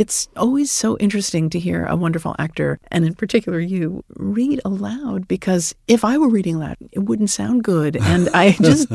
It's always so interesting to hear a wonderful actor, and in particular you, read aloud because if I were reading aloud, it wouldn't sound good. And I just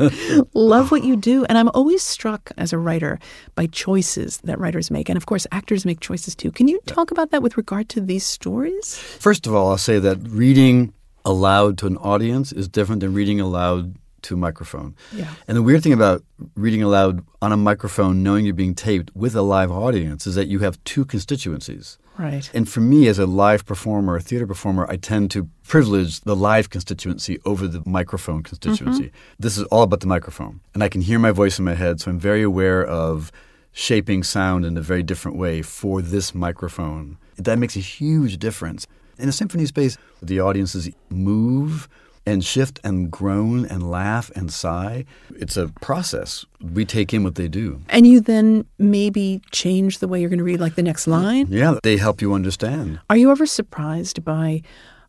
love what you do. And I'm always struck as a writer by choices that writers make. And of course, actors make choices too. Can you talk about that with regard to these stories? First of all, I'll say that reading aloud to an audience is different than reading aloud to a microphone. Yeah. And the weird thing about reading aloud on a microphone, knowing you're being taped with a live audience, is that you have two constituencies. Right. And for me, as a live performer, a theater performer, I tend to privilege the live constituency over the microphone constituency. Mm-hmm. This is all about the microphone. And I can hear my voice in my head, so I'm very aware of shaping sound in a very different way for this microphone. That makes a huge difference. In a symphony space, the audiences move and shift and groan and laugh and sigh. It's a process. We take in what they do. And you then maybe change the way you're going to read, like the next line. Yeah, they help you understand. Are you ever surprised by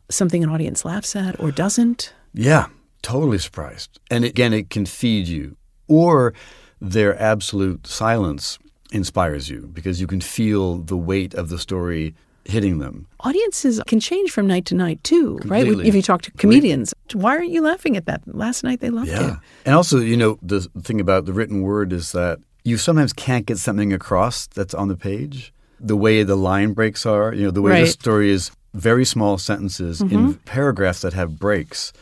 something an audience laughs at or doesn't? Yeah, totally surprised. And again, it can feed you. Or their absolute silence inspires you because you can feel the weight of the story hitting them. Audiences can change from night to night too, right? If you talk to comedians, why aren't you laughing at that? Last night they loved it. And also, you know, the thing about the written word is that you sometimes can't get something across that's on the page. The way the line breaks are, you know, the way the story is very small sentences in mm-hmm. paragraphs that have breaks.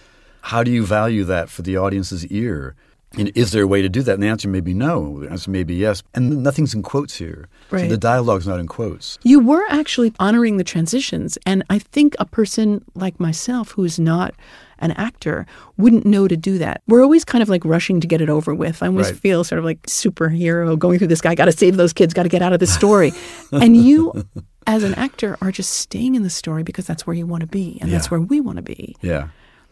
How do you value that for the audience's ear? And is there a way to do that? And the answer may be no. The answer may be yes. And nothing's in quotes here. So Right. the dialogue's not in quotes. You were actually honoring the transitions. And I think a person like myself who's not an actor wouldn't know to do that. We're always kind of like rushing to get it over with. I always Right. feel sort of like superhero going through this guy, got to save those kids, got to get out of this story. and you, as an actor, are just staying in the story because that's where you want to be. And that's where we want to be. Yeah.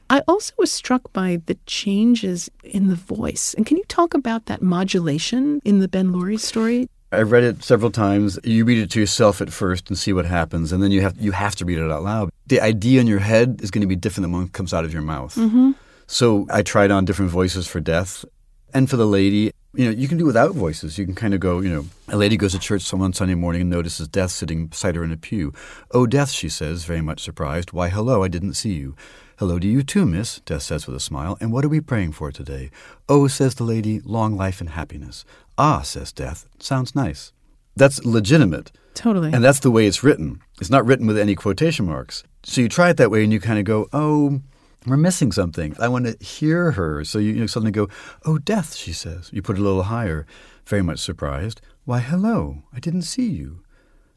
I also was struck by the changes in the voice. And can you talk about that modulation in the Ben Loory story? I've read it several times. You read it to yourself at first and see what happens, and then you have you have to read it out loud. The idea in your head is going to be different than when it comes out of your mouth. Mm-hmm. So I tried on different voices for death, and for the lady. You know, you can do without voices. You can kind of go, you know, a lady goes to church one Sunday morning and notices Death sitting beside her in a pew. Oh, Death, she says, very much surprised. Why, hello, I didn't see you. Hello to you too, miss, Death says with a smile. And what are we praying for today? Oh, says the lady, long life and happiness. Ah, says Death, sounds nice. That's legitimate. Totally. And that's the way it's written. It's not written with any quotation marks. So you try it that way and you kind of go, oh, we're missing something. I want to hear her. So you, you know, suddenly go, oh, death, she says. You put it a little higher, very much surprised. Why, hello, I didn't see you.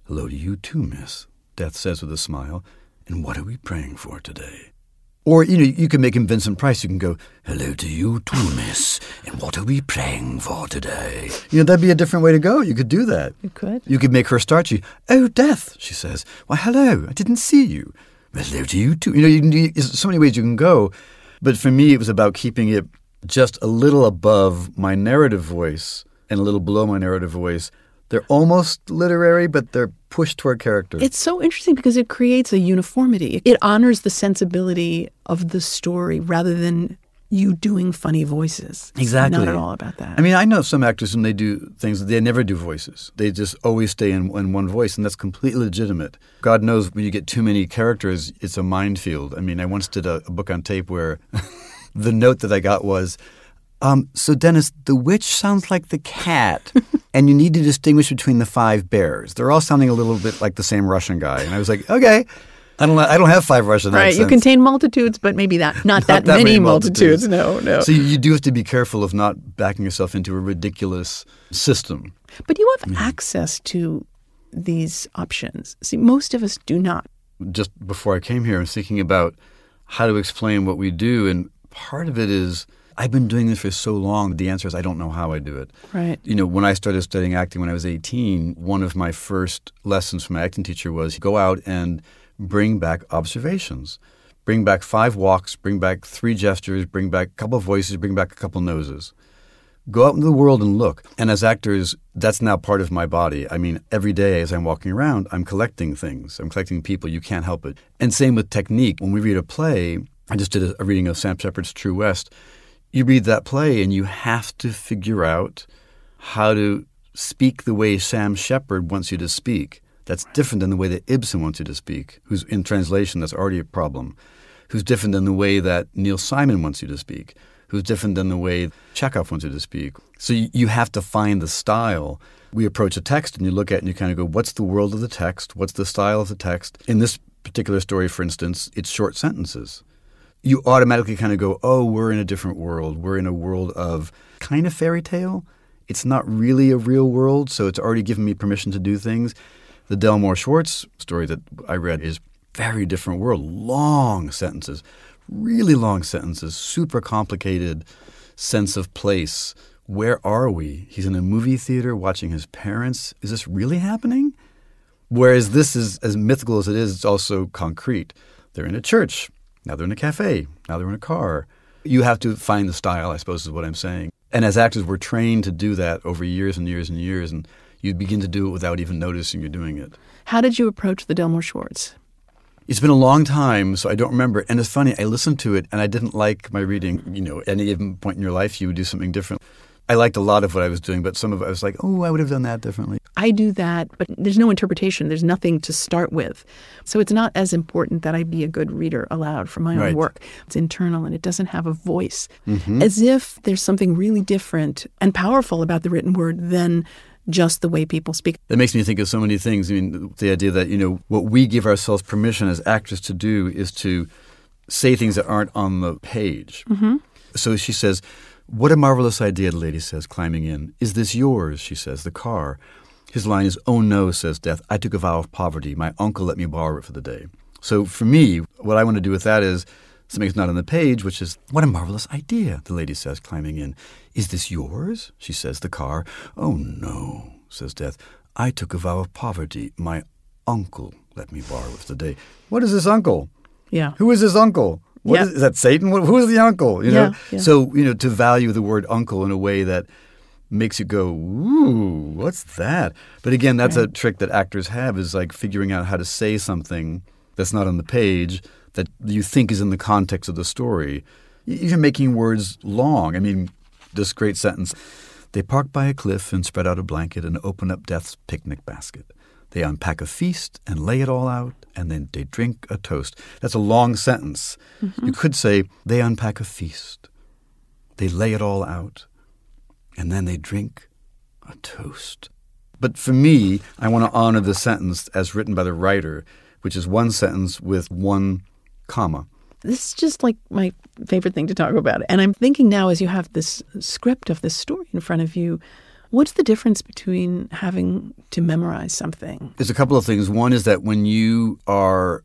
Hello to you too, miss, Death says with a smile. And what are we praying for today? Or, you know, you can make him Vincent Price. You can go, hello to you too, miss. And what are we praying for today? You know, that'd be a different way to go. You could do that. you could. You could make her start you. Oh, Death, she says. Why, hello, I didn't see you. Well, hello to you too. You know, you there's so many ways you can go. But for me, it was about keeping it just a little above my narrative voice and a little below my narrative voice. They're almost literary, but they're pushed toward character. It's so interesting because it creates a uniformity. It honors the sensibility of the story rather than you doing funny voices. It's Exactly. not at all about that. I mean, I know some actors when they do things, they never do voices. They just always stay in, in one voice, and that's completely legitimate. God knows when you get too many characters, it's a minefield. I mean, I once did a, a book on tape where the note that I got was, um, so Denis, the witch sounds like the cat, and you need to distinguish between the five bears. They're all sounding a little bit like the same Russian guy, and I was like, okay. I don't. I don't have five Russian right. accents. You contain multitudes, but maybe that not, that, that many, many multitudes. multitudes. No, no. So you, do have to be careful of not backing yourself into a ridiculous system. but you have mm-hmm. access to these options. See, most of us do not. Just before I came here, I was thinking about how to explain what we do, and part of it is I've been doing this for so long. The answer is I don't know how I do it. Right. You know, when I started studying acting when I was 18, one of my first lessons from my acting teacher was go out and bring back observations. Bring back five walks, bring back three gestures, bring back a couple of voices, bring back a couple of noses. Go out into the world and look. And as actors, that's now part of my body. I mean, every day as I'm walking around, I'm collecting things. I'm collecting people. You can't help it. And same with technique. When we read a play, I just did a, reading of Sam Shepard's True West. You read that play and you have to figure out how to speak the way Sam Shepard wants you to speak. That's different than the way that Ibsen wants you to speak, who's in translation, that's already a problem, who's different than the way that Neil Simon wants you to speak, who's different than the way Chekhov wants you to speak. So you, you have to find the style. We approach a text and you look at it and you kind of go, what's the world of the text? What's the style of the text? In this particular story, for instance, it's short sentences. You automatically kind of go, oh, we're in a different world. We're in a world of kind of fairy tale. It's not really a real world, so it's already given me permission to do things. The Delmore Schwartz story that I read is very different world. Long sentences, really long sentences, super complicated sense of place. Where are we? He's in a movie theater watching his parents. Is this really happening? Whereas this is as mythical as it is, it's also concrete. They're in a church. Now they're in a cafe. Now they're in a car. You have to find the style, I suppose, is what I'm saying. And as actors, we're trained to do that over years and years and years. And you begin to do it without even noticing you're doing it. How did you approach the Delmore Schwartz? It's been a long time, so I don't remember. And it's funny, I listened to it and I didn't like my reading. You know, at any given point in your life, you would do something different. I liked a lot of what I was doing, but some of it I was like, oh, I would have done that differently. I do that, but there's no interpretation. There's nothing to start with. So it's not as important that I be a good reader aloud for my right. own work. It's internal and it doesn't have a voice. Mm-hmm. As if there's something really different and powerful about the written word than just the way people speak. That makes me think of so many things. I mean, the idea that, you know, what we give ourselves permission as actors to do is to say things that aren't on the page. Mm-hmm. So she says, What a marvelous idea, the lady says, climbing in. Is this yours? She says, the car. His line is, Oh no, says Death. I took a vow of poverty. My uncle let me borrow it for the day. So for me, what I want to do with that is something that's not on the page, which is, What a marvelous idea, the lady says, climbing in. Is this yours? She says, the car. Oh no, says Death. I took a vow of poverty. My uncle let me borrow it for the day. What is this uncle? Yeah. Who is this uncle? What Yeah. is, is that Satan? What, who is the uncle? You know. Yeah, yeah. So you know to value the word uncle in a way that makes you go, ooh, what's that? But again, that's a trick that actors have is like figuring out how to say something that's not on the page that you think is in the context of the story. Even making words long. I mean, this great sentence. They park by a cliff and spread out a blanket and open up Death's picnic basket. They unpack a feast and lay it all out, and then they drink a toast. That's a long sentence. Mm-hmm. You could say, they unpack a feast. They lay it all out, and then they drink a toast. But for me, I want to honor the sentence as written by the writer, which is one sentence with one comma. This is just like my favorite thing to talk about. And I'm thinking now, as you have this script of this story in front of you, what's the difference between having to memorize something? There's a couple of things. One is that when you are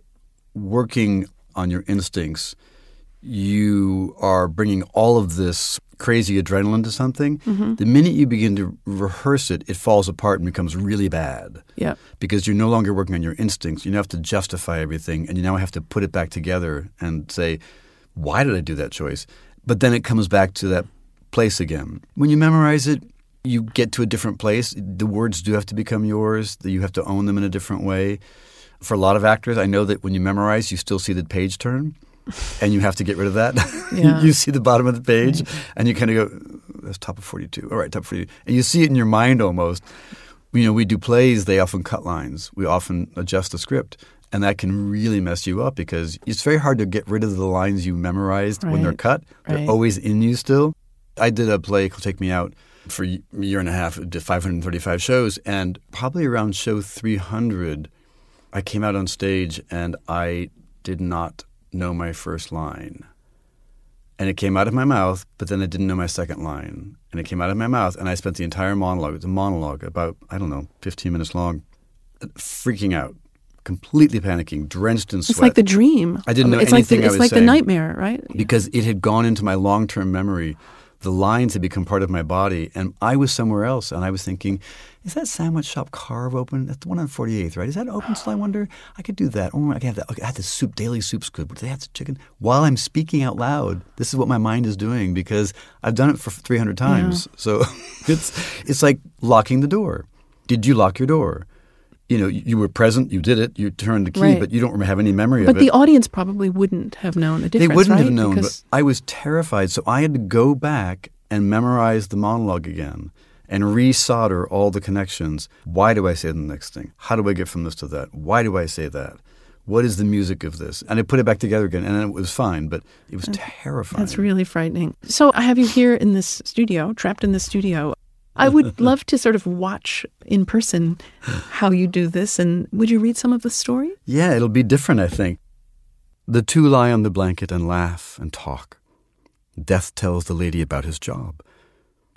working on your instincts, you are bringing all of this crazy adrenaline to something. Mm-hmm. The minute you begin to rehearse it, it falls apart and becomes really bad. Yeah. because you're no longer working on your instincts. You now have to justify everything, and you now have to put it back together and say, "Why did I do that choice?" But then it comes back to that place again. When you memorize it, you get to a different place. The words do have to become yours. You have to own them in a different way. For a lot of actors, I know that when you memorize, you still see the page turn, and you have to get rid of that. Yeah. you see the bottom of the page, and you kind of go, "That's top of forty-two. All right, top of forty-two," and you see it in your mind almost you know, we do plays, they often cut lines. We often adjust the script. And that can really mess you up because it's very hard to get rid of the lines you memorized when they're cut. They're Right. always in you still. I did a play called Take Me Out for a year and a half, did 535 shows. And probably around show 300, I came out on stage and I did not know my first line. And it came out of my mouth, but then I didn't know my second line. And it came out of my mouth, and I spent the entire monologue, it's a monologue, about, I don't know, 15 minutes long, freaking out, completely panicking, drenched in sweat. It's like the dream. I didn't know it's like the, anything It's like the nightmare, right? because it had gone into my long term memory. The lines had become part of my body, and I was somewhere else, and I was thinking, is that sandwich shop carve open? That's the one on 48th, right? Is that open still? I ah. wonder. I could do that. Oh, I could have that. Okay, I had the soup. Daily soup's good. But do they have the chicken? While I'm speaking out loud, this is what my mind is doing because I've done it for 300 times. So it's it's like locking the door. Did you lock your door? You know, you were present. You did it. You turned the key, Right. but you don't have any memory But of it. But the audience probably wouldn't have known the difference. They wouldn't right? have known, Because but I was terrified. So I had to go back and memorize the monologue again and resolder all the connections. Why do I say the next thing? How do I get from this to that? Why do I say that? What is the music of this? And I put it back together again, and it was fine, but it was terrifying. That's really frightening. So I have you here in this studio, trapped in this studio. I would love to sort of watch in person how you do this. And would you read some of the story? Yeah, it'll be different, I think. The two lie on the blanket and laugh and talk. Death tells the lady about his job.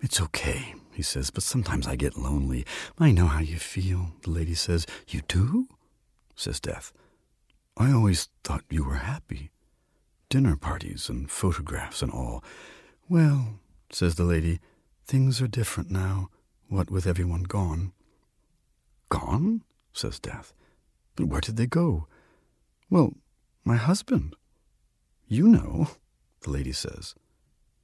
It's okay, he says, but sometimes I get lonely. I know how you feel, the lady says. You do? says Death. I always thought you were happy. Dinner parties and photographs and all. Well, says the lady, things are different now, what with everyone gone. Gone? says Death. But where did they go? Well, my husband. You know, the lady says.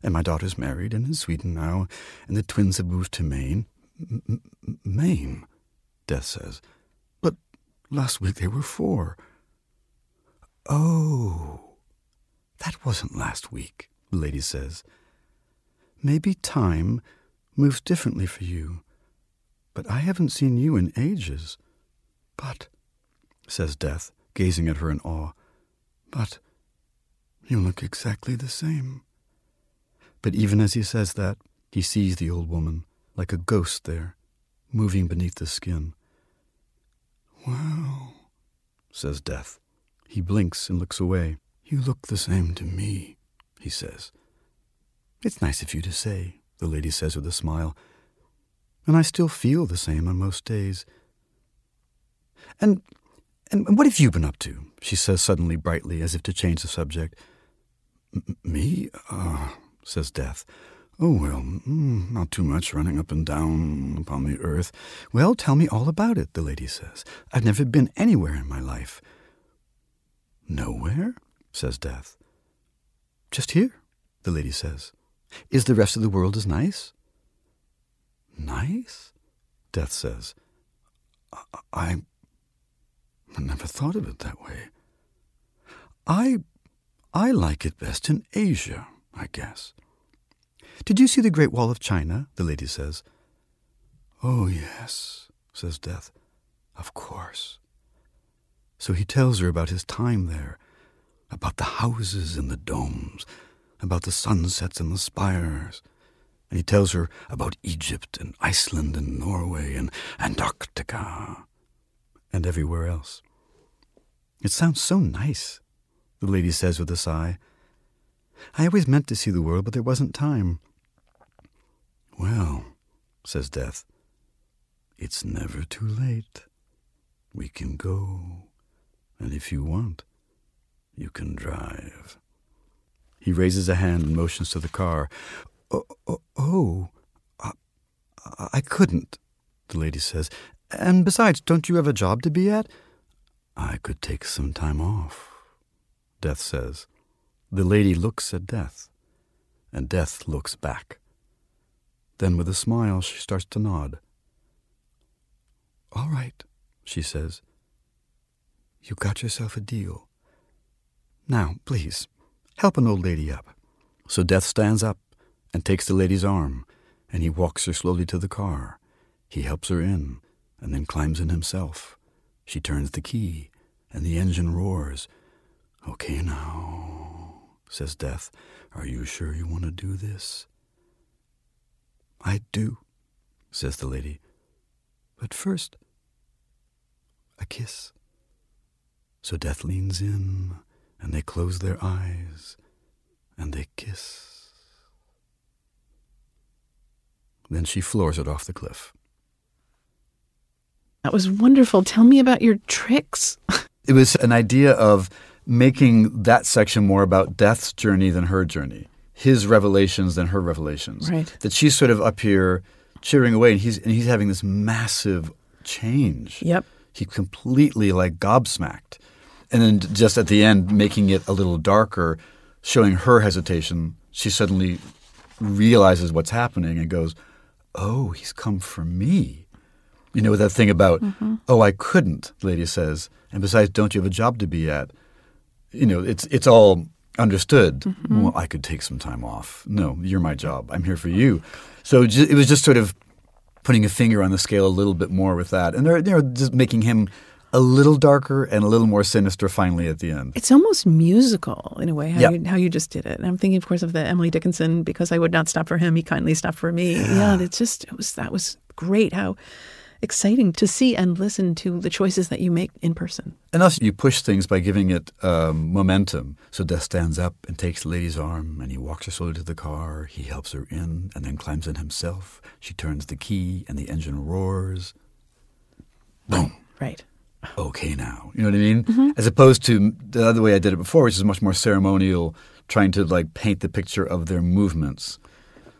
And my daughter's married and in Sweden now, and the twins have moved to Maine. M- Maine, Death says. But last week they were four. Oh, that wasn't last week, the lady says. Maybe time moves differently for you, but I haven't seen you in ages. But, says Death, gazing at her in awe, but you look exactly the same. But even as he says that, he sees the old woman, like a ghost there, moving beneath the skin. Well, says Death. He blinks and looks away. You look the same to me, he says. It's nice of you to say, the lady says with a smile. And I still feel the same on most days. And and what have you been up to? She says suddenly, brightly, as if to change the subject. Me? Uh, says Death. Oh, well, mm, not too much running up and down upon the earth. Well, tell me all about it, the lady says. I've never been anywhere in my life. Nowhere? says Death. Just here, the lady says. Is the rest of the world as nice? Nice? Death says. I, I never thought of it that way. I I like it best in Asia, I guess. Did you see the Great Wall of China? the lady says. Oh, yes, says Death. Of course. So he tells her about his time there, about the houses and the domes, about the sunsets and the spires. And he tells her about Egypt and Iceland and Norway and Antarctica and everywhere else. It sounds so nice, the lady says with a sigh. I always meant to see the world, but there wasn't time. Well, says Death, it's never too late. We can go, and if you want, you can drive. He raises a hand and motions to the car. Oh, oh, oh I, I couldn't, the lady says. And besides, don't you have a job to be at? I could take some time off, Death says. The lady looks at Death, and Death looks back. Then, with a smile, she starts to nod. All right, she says. You got yourself a deal. Now, please, help an old lady up. So Death stands up and takes the lady's arm, and he walks her slowly to the car. He helps her in, and then climbs in himself. She turns the key, and the engine roars. Okay, now, says Death, are you sure you want to do this? I do, says the lady. But first, a kiss. So Death leans in, and they close their eyes, and they kiss. Then she floors it off the cliff. That was wonderful. Tell me about your tricks. it was an idea of making that section more about Death's journey than her journey, his revelations than her revelations. Right. That she's sort of up here cheering away, and he's and he's having this massive change. Yep. He completely like gobsmacked, and then just at the end, making it a little darker, showing her hesitation. She suddenly realizes what's happening and goes, "Oh, he's come for me." You know that thing about, mm-hmm. "Oh, I couldn't," the lady says, and besides, don't you have a job to be at? You know, it's it's all understood. Mm-hmm. Well, I could take some time off. No, you're my job. I'm here for you. So it was just sort of putting a finger on the scale a little bit more with that, and they're they're just making him a little darker and a little more sinister finally at the end. It's almost musical in a way how Yep. you how you just did it. And I'm thinking, of course, of the Emily Dickinson because I would not stop for him, he kindly stopped for me. Yeah, it's just it was that was great. How exciting to see and listen to the choices that you make in person. And also, you push things by giving it um, momentum. So Death stands up and takes the lady's arm, and he walks her slowly to the car. He helps her in, and then climbs in himself. She turns the key, and the engine roars. Boom. Right. Okay, now you know what I mean. Mm-hmm. As opposed to the other way I did it before, which is much more ceremonial, trying to like paint the picture of their movements.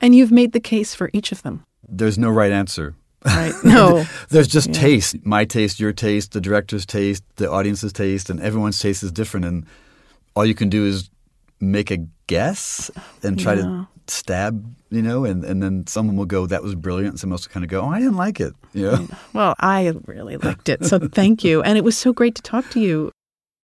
And you've made the case for each of them. There's no right answer. Right. No. There's just taste. My taste, your taste, the director's taste, the audience's taste, and everyone's taste is different. And all you can do is make a guess and try Yeah. to stab, you know, and, and then someone will go, that was brilliant. And someone else will kind of go, oh, I didn't like it. Know? Well, I really liked it. So thank you. And it was so great to talk to you.